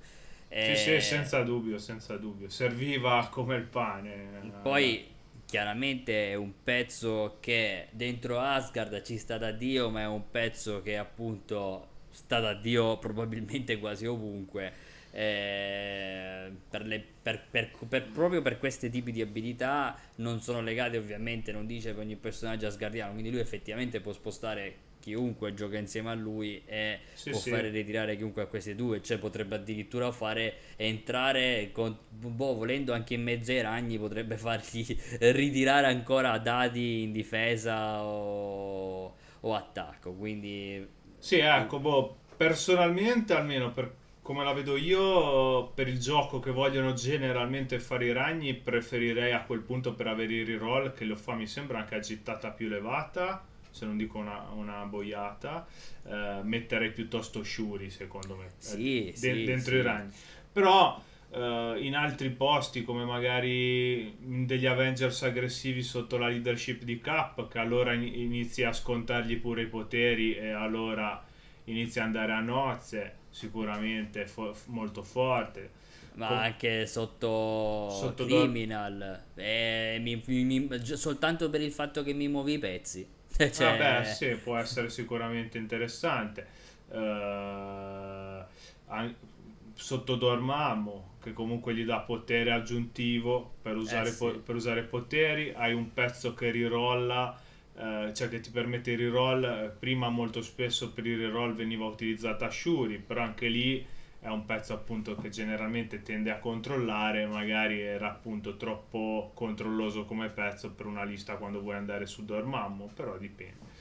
S2: Sì,
S1: Eh,
S2: sì, senza dubbio, senza dubbio. Serviva come il pane.
S1: Poi chiaramente è un pezzo che dentro Asgard ci sta da Dio, ma è un pezzo che appunto sta da Dio probabilmente quasi ovunque. Eh, per le- per- per- per- proprio per questi tipi di abilità non sono legate ovviamente, non dice per ogni personaggio asgardiano, quindi lui effettivamente può spostare chiunque gioca insieme a lui e
S2: Sì,
S1: può
S2: sì.
S1: fare ritirare chiunque a questi due, cioè potrebbe addirittura fare entrare con, boh, volendo anche in mezzo ai ragni, potrebbe fargli *laughs* ritirare ancora dati in difesa o, o attacco. Quindi
S2: Sì, ecco, boh, personalmente, almeno per come la vedo io, per il gioco che vogliono generalmente fare i ragni, preferirei a quel punto per avere i reroll, che lo fa mi sembra anche a gittata più elevata, se non dico una, una boiata, eh, metterei piuttosto Shuri, secondo me,
S1: Sì,
S2: eh,
S1: sì,
S2: dentro
S1: sì.
S2: i ragni. Però eh, in altri posti, come magari degli Avengers aggressivi sotto la leadership di Cap, che allora in- inizi a scontargli pure i poteri e allora inizia ad andare a nozze, sicuramente fo- molto forte.
S1: ma
S2: Com-
S1: anche sotto,
S2: Sotto
S1: Criminal, eh, mi- mi- soltanto per il fatto che mi muovi i pezzi. Cioè,
S2: Ah, beh, sì, può essere sicuramente interessante. Eh, sotto Dormammu, che comunque gli dà potere aggiuntivo per usare,
S1: Eh, sì.
S2: po- per usare poteri, hai un pezzo che rirolla eh, cioè che ti permette il reroll. Eh, prima molto spesso per il reroll veniva utilizzata Shuri, però anche lì è un pezzo appunto che generalmente tende a controllare, magari era appunto troppo controlloso come pezzo per una lista quando vuoi andare su Dormammu, però dipende.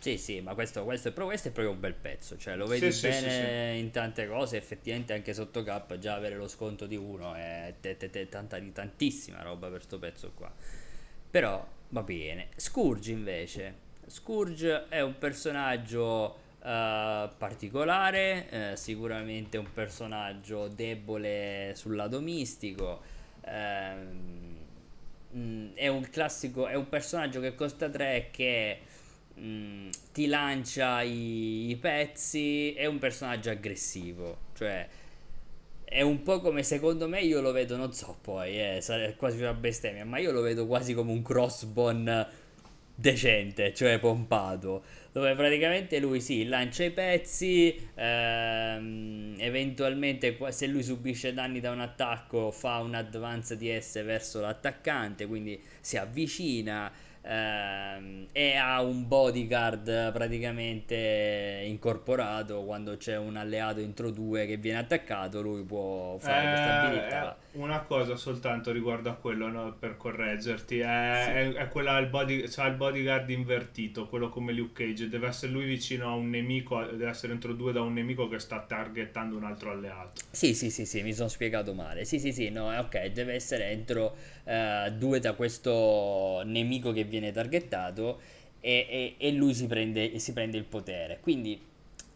S1: Sì, sì, ma questo, questo, è, proprio, questo, è, proprio un bel pezzo, cioè lo vedi sì, bene sì, sì, in tante cose, effettivamente anche sotto cap già avere lo sconto di uno è te, te, te, tanta, tantissima roba per questo pezzo qua. Però va bene. Scourge invece, Scourge è un personaggio uh, particolare, uh, sicuramente un personaggio debole sul lato mistico. Uh, è un classico, è un personaggio che costa 3 che mm, ti lancia i, i, pezzi, è un personaggio aggressivo, cioè è un po' come secondo me io lo vedo, non so poi, eh, quasi una bestemmia, ma io lo vedo quasi come un crossbone decente, cioè pompato, dove praticamente lui si sì, lancia i pezzi, ehm, eventualmente se lui subisce danni da un attacco fa un advance di S verso l'attaccante, quindi si avvicina, ehm, e ha un bodyguard praticamente incorporato. Quando c'è un alleato entro due che viene attaccato lui può fare
S2: eh, questa abilità. eh, una cosa soltanto riguardo a quello no, per correggerti è, sì. è, è quella il, body, cioè il bodyguard invertito quello come Luke Cage deve essere lui vicino a un nemico deve essere entro due da un nemico che sta targettando un altro alleato
S1: sì sì sì sì mi sono spiegato male sì sì sì no ok deve essere entro uh, due da questo nemico che viene viene targettato e, e, e lui si prende, si prende il potere. Quindi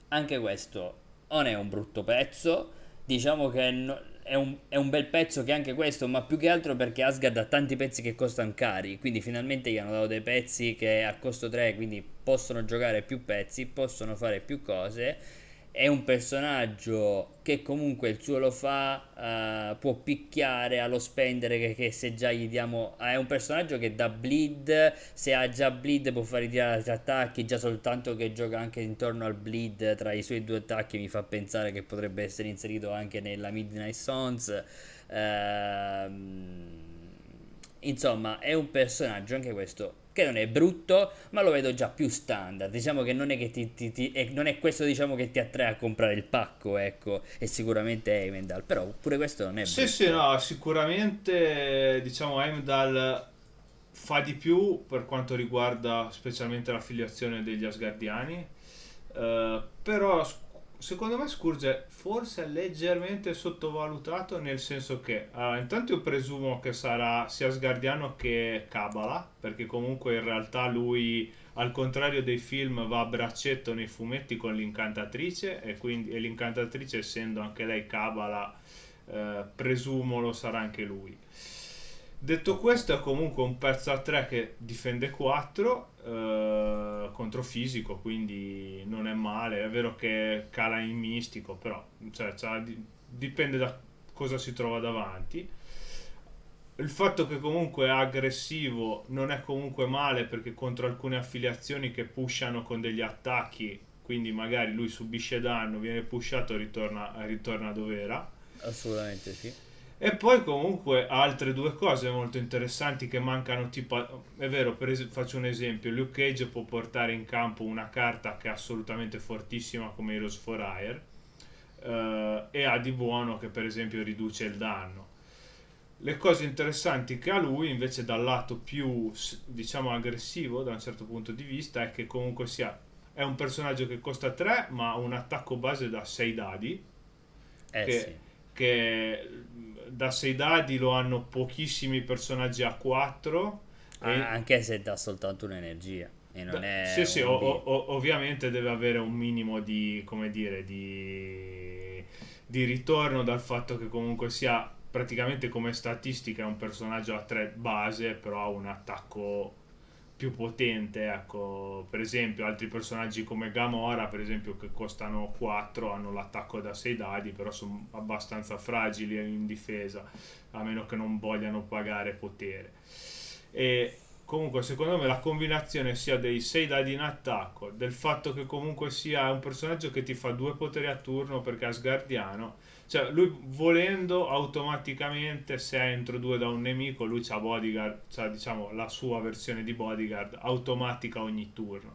S1: anche questo non è un brutto pezzo, diciamo che no, è, un, è, un, bel pezzo che anche questo, ma più che altro perché Asgard ha tanti pezzi che costano cari, quindi finalmente gli hanno dato dei pezzi che a costo 3, quindi possono giocare più pezzi, possono fare più cose è un personaggio che comunque il suo lo fa, uh, può picchiare allo spendere che, che, se già gli diamo... È un personaggio che dà bleed, se ha già bleed può fare tirare altri attacchi, già soltanto che gioca anche intorno al bleed tra i suoi due attacchi mi fa pensare che potrebbe essere inserito anche nella Midnight Sons. Uh, insomma, è un personaggio anche questo che non è brutto, ma lo vedo già più standard. Diciamo che non è che ti, ti, ti eh, non è questo diciamo che ti attrae a comprare il pacco, ecco, e sicuramente è Heimdall, però pure questo non è
S2: Sì, brutto. sì, no, sicuramente diciamo Heimdall fa di più per quanto riguarda specialmente l'affiliazione degli Asgardiani. Uh, però secondo me Scourge forse leggermente sottovalutato nel senso che uh, intanto io presumo che sarà sia Sgardiano che Kabbalah perché comunque in realtà lui al contrario dei film va a braccetto nei fumetti con l'incantatrice e quindi e l'incantatrice essendo anche lei Kabbalah uh, presumo lo sarà anche lui Detto questo, è comunque un pezzo a 3 che difende 4 eh, contro fisico, quindi non è male. È vero che cala in mistico, però cioè, dipende da cosa si trova davanti. Il fatto che comunque è aggressivo non è comunque male perché contro alcune affiliazioni che pushano con degli attacchi, quindi magari lui subisce danno, viene pushato e ritorna, ritorna dove era.
S1: Assolutamente sì
S2: e poi comunque altre due cose molto interessanti che mancano, tipo, è vero, es- faccio un esempio, Luke Cage può portare in campo una carta che è assolutamente fortissima come Heroes for Hire eh, e ha di buono che per esempio riduce il danno. Le cose interessanti che ha lui invece dal lato più diciamo aggressivo da un certo punto di vista è che comunque sia è un personaggio che costa 3 ma ha un attacco base da 6 dadi
S1: eh
S2: che,
S1: sì.
S2: Che da 6 dadi lo hanno pochissimi personaggi a 4.
S1: Ah, e... Anche se dà soltanto un'energia. E non
S2: Beh, è sì, sì, o, o, ovviamente deve avere un minimo di, come dire, di, di ritorno dal fatto che comunque sia praticamente come statistica è un personaggio a 3 base, però ha un attacco più potente, ecco, per esempio altri personaggi come Gamora, per esempio, che costano 4, hanno l'attacco da 6 dadi, però sono abbastanza fragili in difesa, a meno che non vogliano pagare potere. E comunque secondo me la combinazione sia dei 6 dadi in attacco, del fatto che comunque sia un personaggio che ti fa due poteri a turno perché è asgardiano, cioè lui volendo automaticamente se entro due da un nemico lui ha bodyguard, c'ha diciamo la sua versione di bodyguard automatica ogni turno.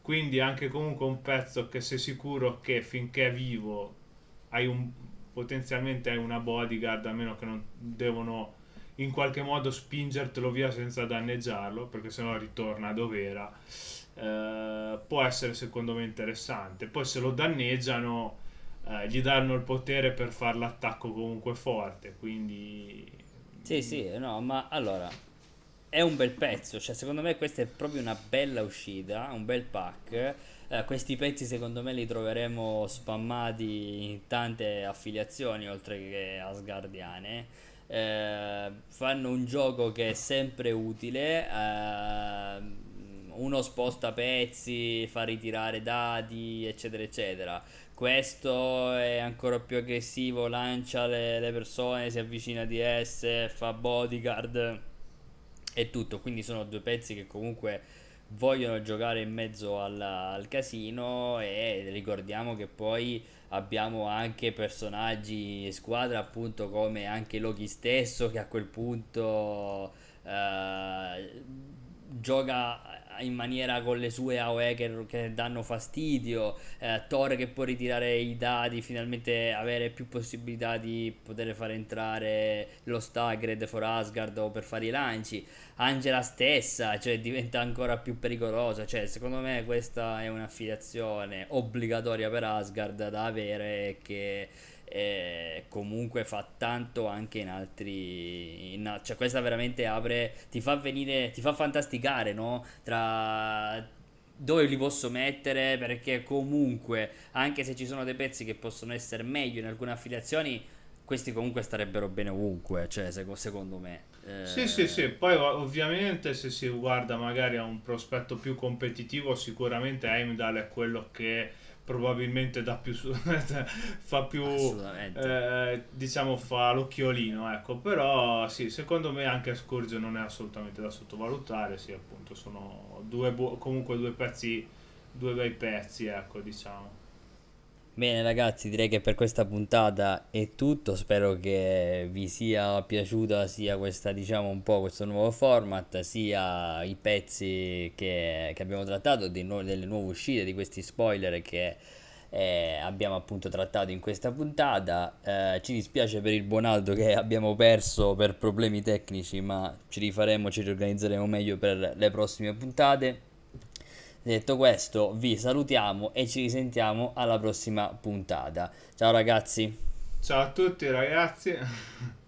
S2: Quindi anche comunque un pezzo che sei sicuro che finché è vivo hai un potenzialmente hai una bodyguard a meno che non devono in qualche modo spingertelo via senza danneggiarlo, perché sennò ritorna dove era, eh, può essere secondo me interessante. Poi se lo danneggiano, eh, gli danno il potere per fare l'attacco comunque forte, quindi...
S1: Sì, sì, no, ma allora, è un bel pezzo, cioè secondo me questa è proprio una bella uscita, un bel pack. Eh, questi pezzi secondo me li troveremo spammati in tante affiliazioni oltre che asgardiane eh, fanno un gioco che è sempre utile. Eh, uno sposta pezzi, fa ritirare dati, eccetera, eccetera. Questo è ancora più aggressivo, lancia le, le persone, si avvicina di esse, fa bodyguard e tutto. Quindi sono due pezzi che comunque vogliono giocare in mezzo al, al casino e ricordiamo che poi abbiamo anche personaggi in squadra appunto come anche Loki stesso che a quel punto eh, gioca in maniera con le sue AOE che, che danno fastidio, eh, Thor che può ritirare i dadi, finalmente avere più possibilità di poter far entrare lo Stagred for Asgard o per fare i lanci, Angela stessa, cioè diventa ancora più pericolosa, cioè secondo me questa è un'affiliazione obbligatoria per Asgard da avere che e comunque fa tanto anche in altri in, cioè questa veramente apre ti fa venire ti fa fantasticare no? Tra dove li posso mettere perché comunque anche se ci sono dei pezzi che possono essere meglio in alcune affiliazioni questi comunque starebbero bene ovunque cioè secondo me.
S2: Eh... sì sì sì. Poi ovviamente se si guarda magari a un prospetto più competitivo sicuramente Heimdall è quello che probabilmente dà più *laughs* fa più eh, diciamo fa l'occhiolino ecco. Però sì secondo me anche Scourge non è assolutamente da sottovalutare. Sì appunto sono due bu- comunque due pezzi due bei pezzi ecco diciamo
S1: Bene ragazzi, direi che per questa puntata è tutto, spero che vi sia piaciuta sia questa, diciamo, un po' questo nuovo format, sia i pezzi che, che abbiamo trattato, nu- delle nuove uscite, di questi spoiler che eh, abbiamo appunto trattato in questa puntata. Eh, ci dispiace per il Buonaldo che abbiamo perso per problemi tecnici, ma ci rifaremo, ci riorganizzeremo meglio per le prossime puntate. Detto questo, vi salutiamo e ci risentiamo alla prossima puntata. Ciao ragazzi.
S2: Ciao a tutti ragazzi.